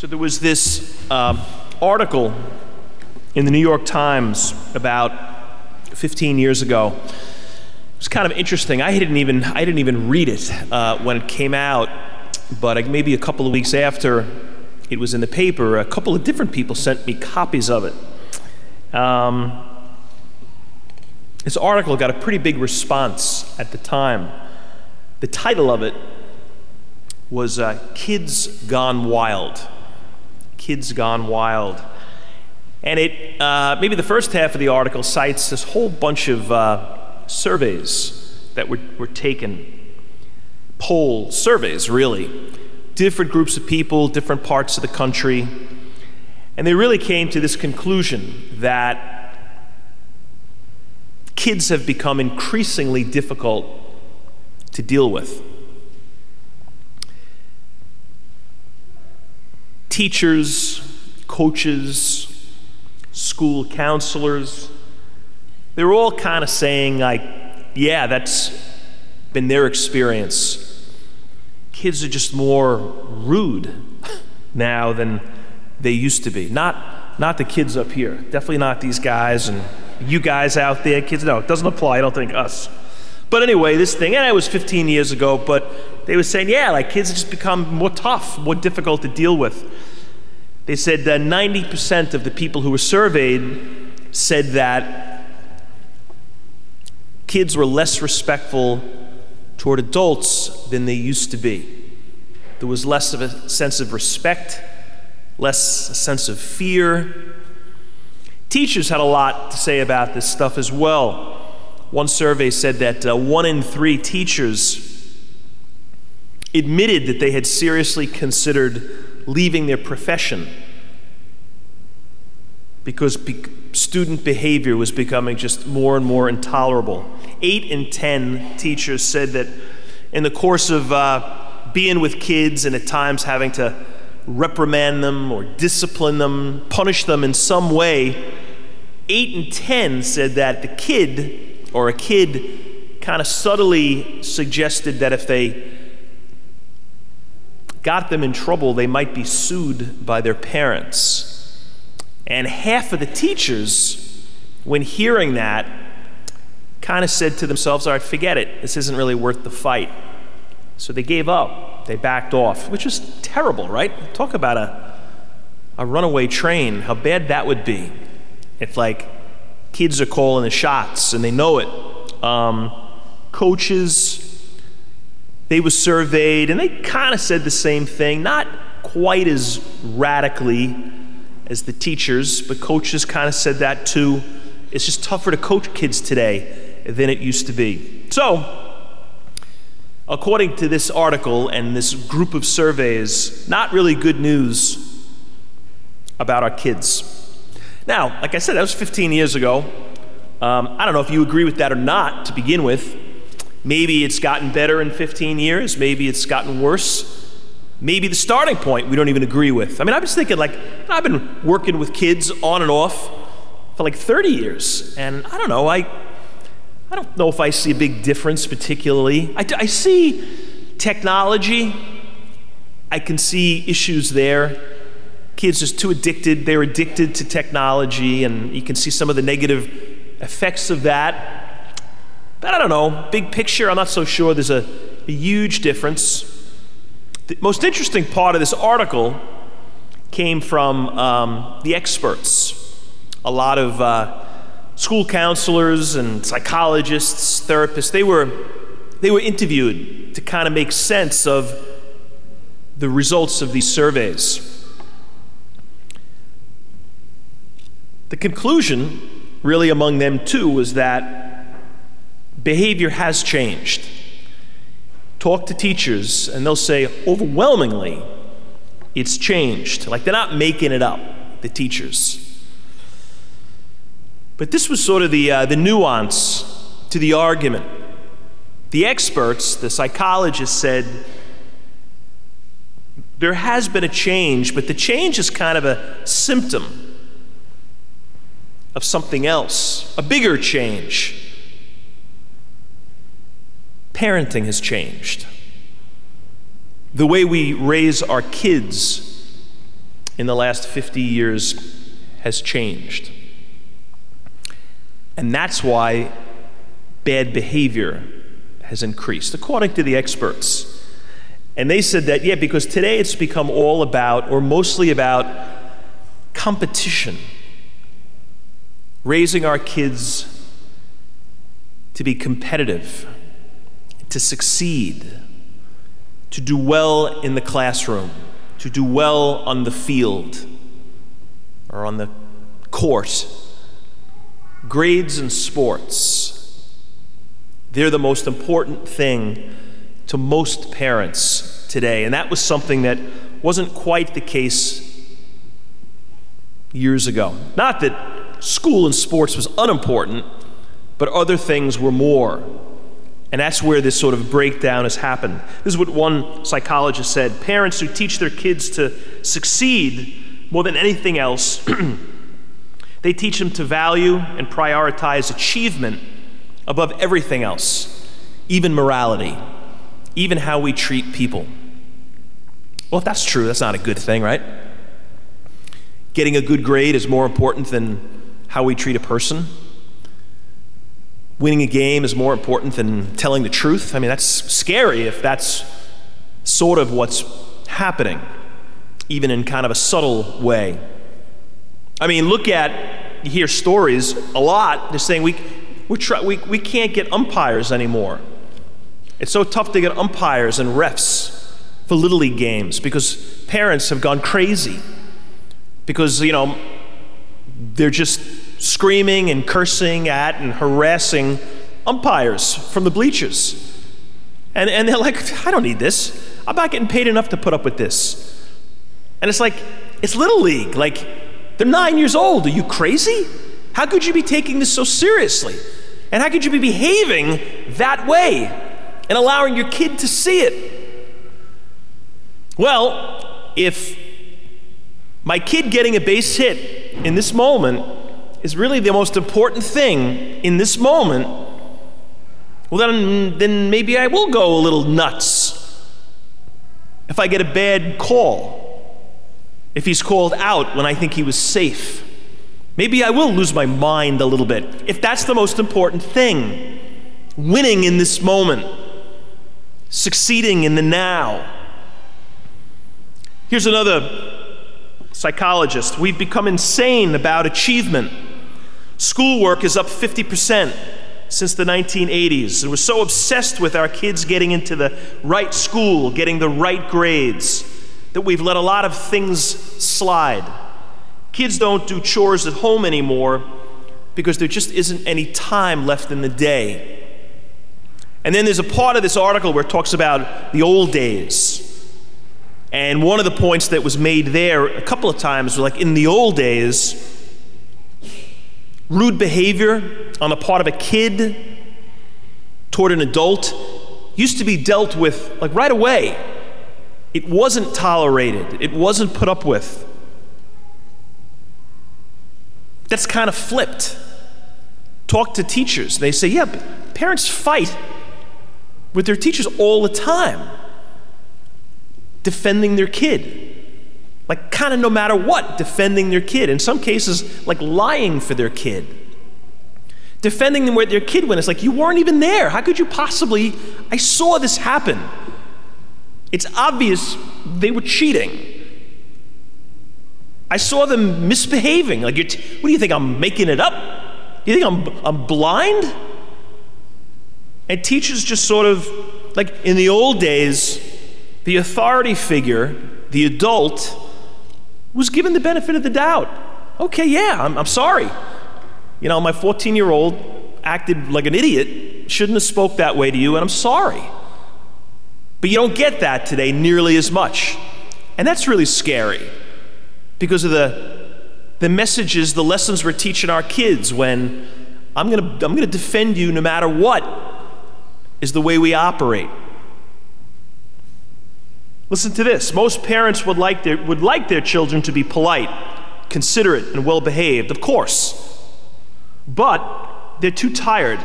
So there was this um, article in the New York Times about 15 years ago. It was kind of interesting. I didn't even I didn't even read it uh, when it came out, but maybe a couple of weeks after it was in the paper, a couple of different people sent me copies of it. Um, this article got a pretty big response at the time. The title of it was uh, "Kids Gone Wild." Kids Gone Wild. And it, uh, maybe the first half of the article cites this whole bunch of uh, surveys that were, were taken, poll surveys, really. Different groups of people, different parts of the country. And they really came to this conclusion that kids have become increasingly difficult to deal with. Teachers, coaches, school counselors, they're all kind of saying, like, yeah, that's been their experience. Kids are just more rude now than they used to be. Not, not the kids up here, definitely not these guys and you guys out there, kids. No, it doesn't apply, I don't think, us. But anyway, this thing, and it was 15 years ago, but they were saying, yeah, like kids have just become more tough, more difficult to deal with. They said that 90% of the people who were surveyed said that kids were less respectful toward adults than they used to be. There was less of a sense of respect, less a sense of fear. Teachers had a lot to say about this stuff as well. One survey said that uh, one in three teachers admitted that they had seriously considered leaving their profession because be- student behavior was becoming just more and more intolerable. Eight in ten teachers said that in the course of uh, being with kids and at times having to reprimand them or discipline them, punish them in some way, eight in ten said that the kid or a kid kind of subtly suggested that if they got them in trouble, they might be sued by their parents. And half of the teachers, when hearing that, kind of said to themselves, All right, forget it. This isn't really worth the fight. So they gave up. They backed off, which is terrible, right? Talk about a, a runaway train, how bad that would be if, like, kids are calling the shots and they know it. Um, coaches, they were surveyed and they kind of said the same thing, not quite as radically as the teachers, but coaches kind of said that too. It's just tougher to coach kids today than it used to be. So, according to this article and this group of surveys, not really good news about our kids. Now, like I said, that was 15 years ago. Um, I don't know if you agree with that or not to begin with. Maybe it's gotten better in 15 years. Maybe it's gotten worse. Maybe the starting point we don't even agree with. I mean, I was thinking, like, I've been working with kids on and off for like 30 years. And I don't know, I, I don't know if I see a big difference particularly. I, I see technology, I can see issues there. Kids are too addicted, they're addicted to technology, and you can see some of the negative effects of that. But I don't know, big picture, I'm not so sure there's a, a huge difference. The most interesting part of this article came from um, the experts. A lot of uh, school counselors and psychologists, therapists, they were, they were interviewed to kind of make sense of the results of these surveys. The conclusion, really among them too, was that behavior has changed. Talk to teachers, and they'll say overwhelmingly, it's changed. Like they're not making it up, the teachers. But this was sort of the, uh, the nuance to the argument. The experts, the psychologists said, there has been a change, but the change is kind of a symptom of something else, a bigger change parenting has changed. The way we raise our kids in the last 50 years has changed. And that's why bad behavior has increased, according to the experts. And they said that, yeah, because today it's become all about, or mostly about, competition. Raising our kids to be competitive, to succeed, to do well in the classroom, to do well on the field or on the court. Grades and sports, they're the most important thing to most parents today. And that was something that wasn't quite the case years ago. Not that school and sports was unimportant, but other things were more. And that's where this sort of breakdown has happened. This is what one psychologist said parents who teach their kids to succeed more than anything else, they teach them to value and prioritize achievement above everything else, even morality even how we treat people. Well, if that's true, that's not a good thing, right? Getting a good grade is more important than how we treat a person. Winning a game is more important than telling the truth. I mean, that's scary if that's sort of what's happening, even in kind of a subtle way. I mean, look at, you hear stories a lot, They're saying we, we, try, we, we can't get umpires anymore. It's so tough to get umpires and refs for Little League games because parents have gone crazy. Because, you know, they're just screaming and cursing at and harassing umpires from the bleachers. And, and they're like, I don't need this. I'm not getting paid enough to put up with this. And it's like, it's Little League. Like, they're nine years old. Are you crazy? How could you be taking this so seriously? And how could you be behaving that way? and allowing your kid to see it. Well, if my kid getting a base hit in this moment is really the most important thing in this moment, well, then, then maybe I will go a little nuts if I get a bad call, if he's called out when I think he was safe. Maybe I will lose my mind a little bit if that's the most important thing winning in this moment succeeding in the now. Here's another psychologist. We've become insane about achievement. Schoolwork is up 50% since the 1980s. And we're so obsessed with our kids getting into the right school, getting the right grades, that we've let a lot of things slide. Kids don't do chores at home anymore because there just isn't any time left in the day. And then there's a part of this article where it talks about the old days. And one of the points that was made there a couple of times was like in the old days, rude behavior on the part of a kid toward an adult used to be dealt with like right away. It wasn't tolerated, it wasn't put up with. That's kind of flipped. Talk to teachers. They say, yeah, parents fight with their teachers all the time, defending their kid. Like, kind of no matter what, defending their kid. In some cases, like lying for their kid. Defending them where their kid went. It's like, you weren't even there. How could you possibly? I saw this happen. It's obvious they were cheating. I saw them misbehaving. Like, t- what do you think? I'm making it up? You think I'm, I'm blind? And teachers just sort of, like in the old days, the authority figure, the adult, was given the benefit of the doubt. Okay, yeah, I'm, I'm sorry. You know, my 14 year old acted like an idiot, shouldn't have spoke that way to you, and I'm sorry. But you don't get that today nearly as much. And that's really scary because of the, the messages, the lessons we're teaching our kids when I'm going to I'm going to defend you no matter what is the way we operate. Listen to this. Most parents would like their, would like their children to be polite, considerate, and well behaved, of course. But they're too tired,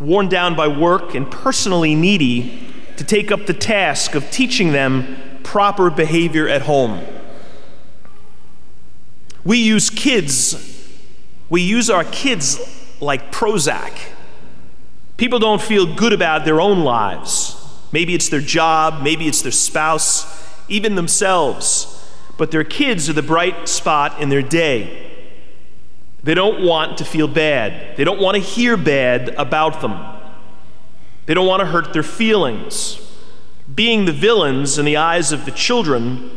worn down by work, and personally needy to take up the task of teaching them proper behavior at home. We use kids, we use our kids like Prozac. People don't feel good about their own lives. Maybe it's their job, maybe it's their spouse, even themselves. But their kids are the bright spot in their day. They don't want to feel bad. They don't want to hear bad about them. They don't want to hurt their feelings. Being the villains in the eyes of the children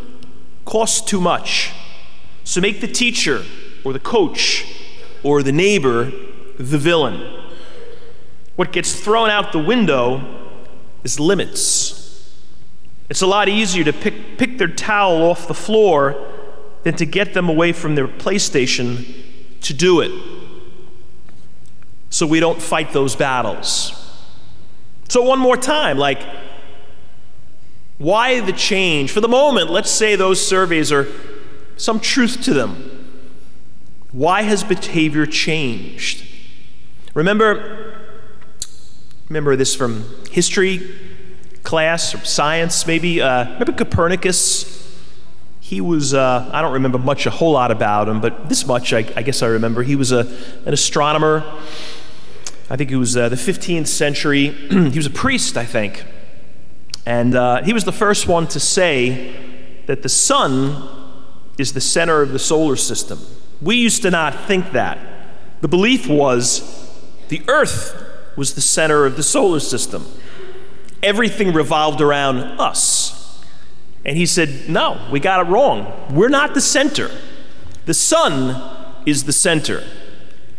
costs too much. So make the teacher or the coach or the neighbor the villain. What gets thrown out the window is limits. It's a lot easier to pick, pick their towel off the floor than to get them away from their PlayStation to do it. So we don't fight those battles. So, one more time, like, why the change? For the moment, let's say those surveys are some truth to them. Why has behavior changed? Remember, remember this from history class or science, maybe. Uh, remember Copernicus? He was, uh, I don't remember much, a whole lot about him, but this much I, I guess I remember. He was a, an astronomer. I think he was uh, the 15th century. he was a priest, I think. And uh, he was the first one to say that the sun is the center of the solar system. We used to not think that. The belief was the earth was the center of the solar system everything revolved around us. And he said, No, we got it wrong. We're not the center. The sun is the center.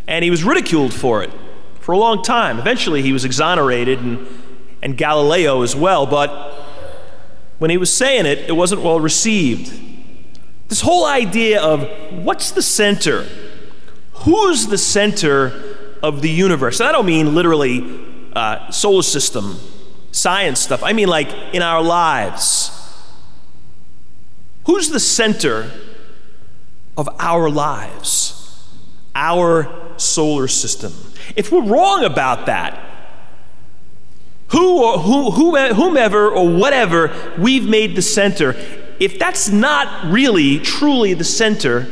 And he was ridiculed for it for a long time. Eventually, he was exonerated, and, and Galileo as well. But when he was saying it, it wasn't well received. This whole idea of what's the center? Who's the center of the universe? And I don't mean literally uh, solar system science stuff. I mean, like in our lives. Who's the center of our lives? Our solar system. If we're wrong about that, who or who, whomever or whatever we've made the center, if that's not really truly the center,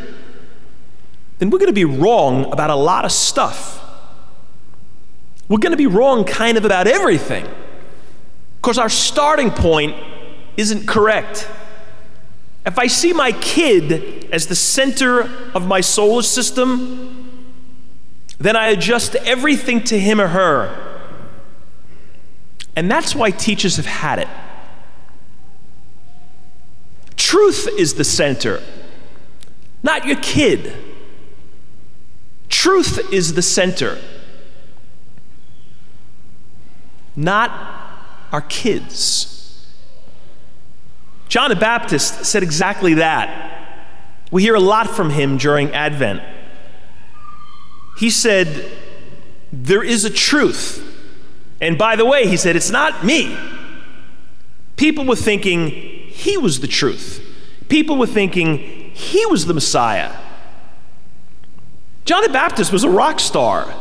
then we're going to be wrong about a lot of stuff. We're going to be wrong kind of about everything. Because our starting point isn't correct. If I see my kid as the center of my solar system, then I adjust everything to him or her. And that's why teachers have had it. Truth is the center, not your kid. Truth is the center, not our kids. John the Baptist said exactly that. We hear a lot from him during Advent. He said, There is a truth. And by the way, he said, It's not me. People were thinking he was the truth, people were thinking he was the Messiah. John the Baptist was a rock star.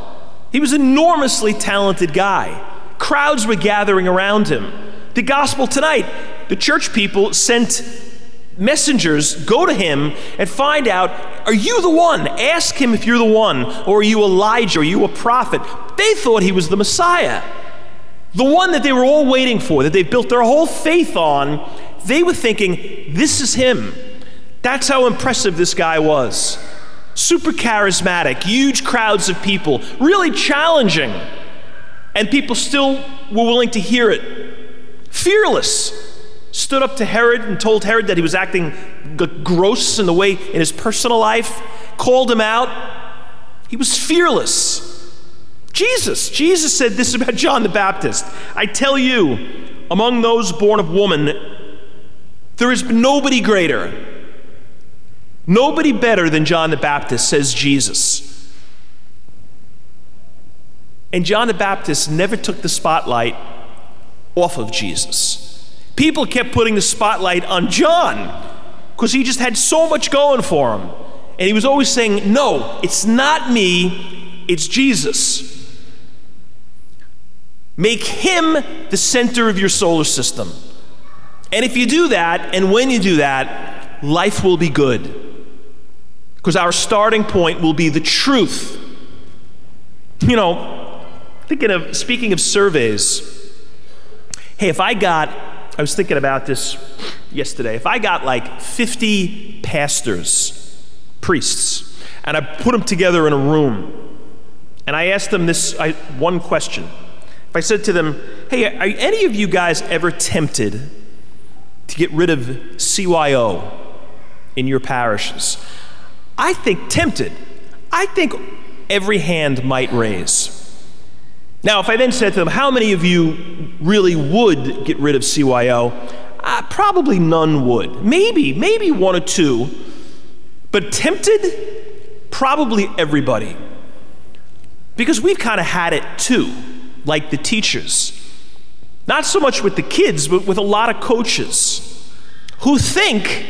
He was an enormously talented guy. Crowds were gathering around him. The gospel tonight, the church people sent messengers go to him and find out are you the one? Ask him if you're the one, or are you Elijah, are you a prophet? They thought he was the Messiah. The one that they were all waiting for, that they built their whole faith on, they were thinking, this is him. That's how impressive this guy was. Super charismatic, huge crowds of people, really challenging and people still were willing to hear it. Fearless. Stood up to Herod and told Herod that he was acting g- gross in the way in his personal life, called him out. He was fearless. Jesus, Jesus said this about John the Baptist. I tell you, among those born of woman, there is nobody greater, nobody better than John the Baptist, says Jesus. And John the Baptist never took the spotlight off of Jesus. People kept putting the spotlight on John because he just had so much going for him. And he was always saying, No, it's not me, it's Jesus. Make him the center of your solar system. And if you do that, and when you do that, life will be good. Because our starting point will be the truth. You know, thinking of, speaking of surveys, hey, if I got, I was thinking about this yesterday, if I got like 50 pastors, priests, and I put them together in a room, and I asked them this I, one question. If I said to them, hey, are any of you guys ever tempted to get rid of CYO in your parishes? I think tempted. I think every hand might raise. Now, if I then said to them, How many of you really would get rid of CYO? Uh, probably none would. Maybe, maybe one or two. But tempted? Probably everybody. Because we've kind of had it too, like the teachers. Not so much with the kids, but with a lot of coaches who think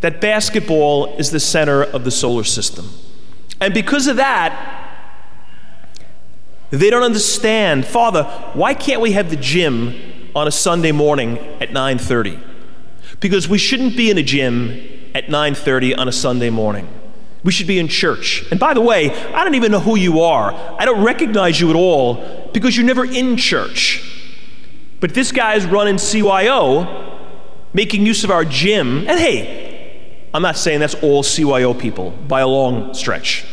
that basketball is the center of the solar system. And because of that, they don't understand, Father, why can't we have the gym on a Sunday morning at 9:30? Because we shouldn't be in a gym at 9:30 on a Sunday morning. We should be in church. And by the way, I don't even know who you are. I don't recognize you at all because you're never in church. But this guy is running CYO, making use of our gym. And hey, I'm not saying that's all CYO people by a long stretch.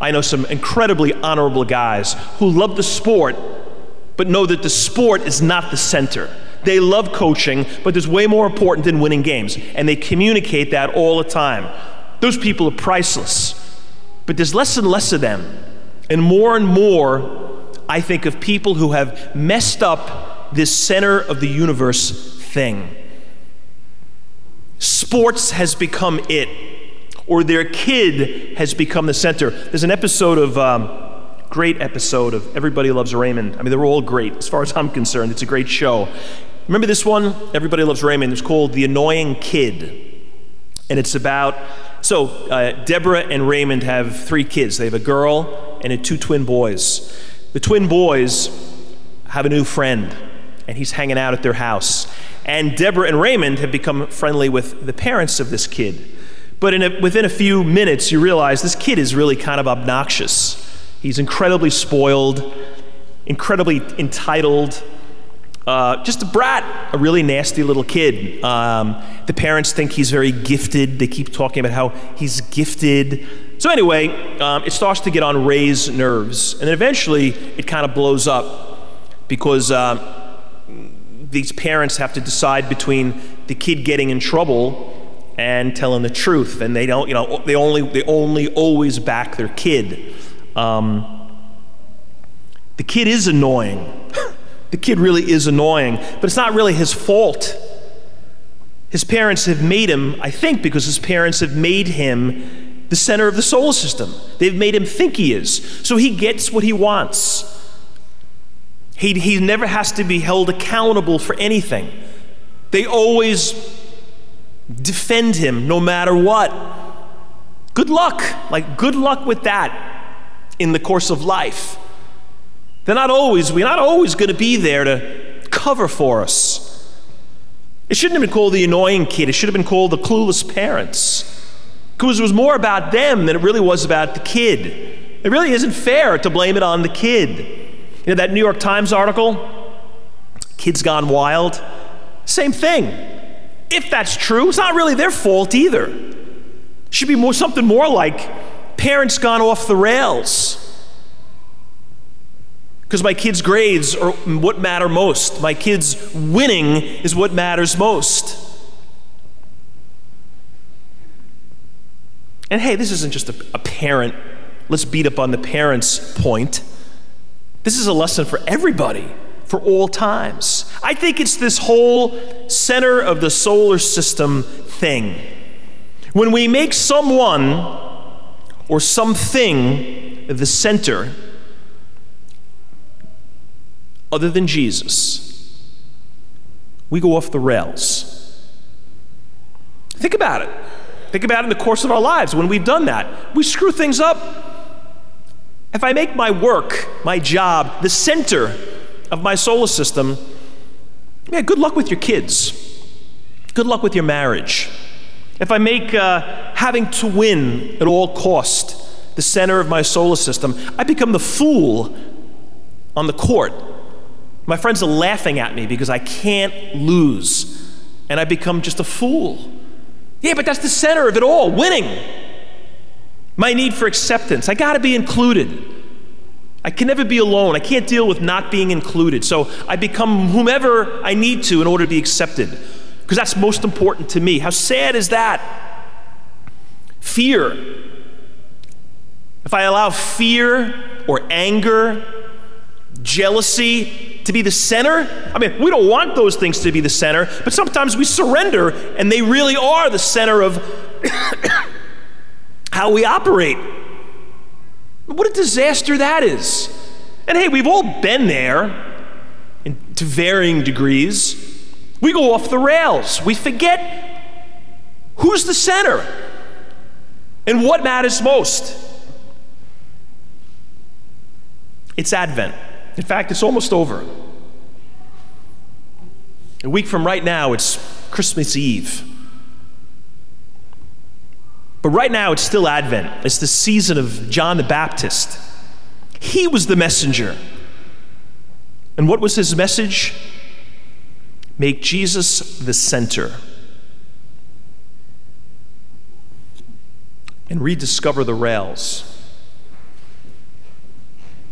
I know some incredibly honorable guys who love the sport, but know that the sport is not the center. They love coaching, but there's way more important than winning games, and they communicate that all the time. Those people are priceless, but there's less and less of them. And more and more, I think of people who have messed up this center of the universe thing. Sports has become it, or their kid has become the center. There's an episode of, um, great episode of Everybody Loves Raymond. I mean, they're all great as far as I'm concerned. It's a great show. Remember this one? Everybody Loves Raymond. It's called The Annoying Kid. And it's about, so uh, Deborah and Raymond have three kids. They have a girl and two twin boys. The twin boys have a new friend, and he's hanging out at their house. And Deborah and Raymond have become friendly with the parents of this kid. But a, within a few minutes, you realize this kid is really kind of obnoxious. He's incredibly spoiled, incredibly entitled, uh, just a brat, a really nasty little kid. Um, the parents think he's very gifted. They keep talking about how he's gifted. So, anyway, um, it starts to get on Ray's nerves. And then eventually, it kind of blows up because. Uh, these parents have to decide between the kid getting in trouble and telling the truth, and they don't, you know, they only they only always back their kid. Um, the kid is annoying. the kid really is annoying, but it's not really his fault. His parents have made him, I think, because his parents have made him the center of the solar system. They've made him think he is. So he gets what he wants. He, he never has to be held accountable for anything. They always defend him no matter what. Good luck. Like, good luck with that in the course of life. They're not always, we're not always going to be there to cover for us. It shouldn't have been called the annoying kid, it should have been called the clueless parents. Because it was more about them than it really was about the kid. It really isn't fair to blame it on the kid. You know that New York Times article? Kids Gone Wild? Same thing. If that's true, it's not really their fault either. It should be more something more like parents gone off the rails. Because my kids' grades are what matter most. My kids' winning is what matters most. And hey, this isn't just a, a parent, let's beat up on the parents' point. This is a lesson for everybody, for all times. I think it's this whole center of the solar system thing. When we make someone or something the center, other than Jesus, we go off the rails. Think about it. Think about it in the course of our lives when we've done that. We screw things up if I make my work, my job, the center of my solar system, yeah, good luck with your kids. Good luck with your marriage. if I make uh, having to win at all cost the center of my solar system, I become the fool on the court. My friends are laughing at me because I can't lose, and I become just a fool. Yeah, but that's the center of it all winning. My need for acceptance. I got to be included. I can never be alone. I can't deal with not being included. So I become whomever I need to in order to be accepted because that's most important to me. How sad is that? Fear. If I allow fear or anger, jealousy to be the center, I mean, we don't want those things to be the center, but sometimes we surrender and they really are the center of how we operate. What a disaster that is. And hey, we've all been there in, to varying degrees. We go off the rails. We forget who's the center and what matters most. It's Advent. In fact, it's almost over. A week from right now, it's Christmas Eve. But right now, it's still Advent. It's the season of John the Baptist. He was the messenger. And what was his message? Make Jesus the center. And rediscover the rails.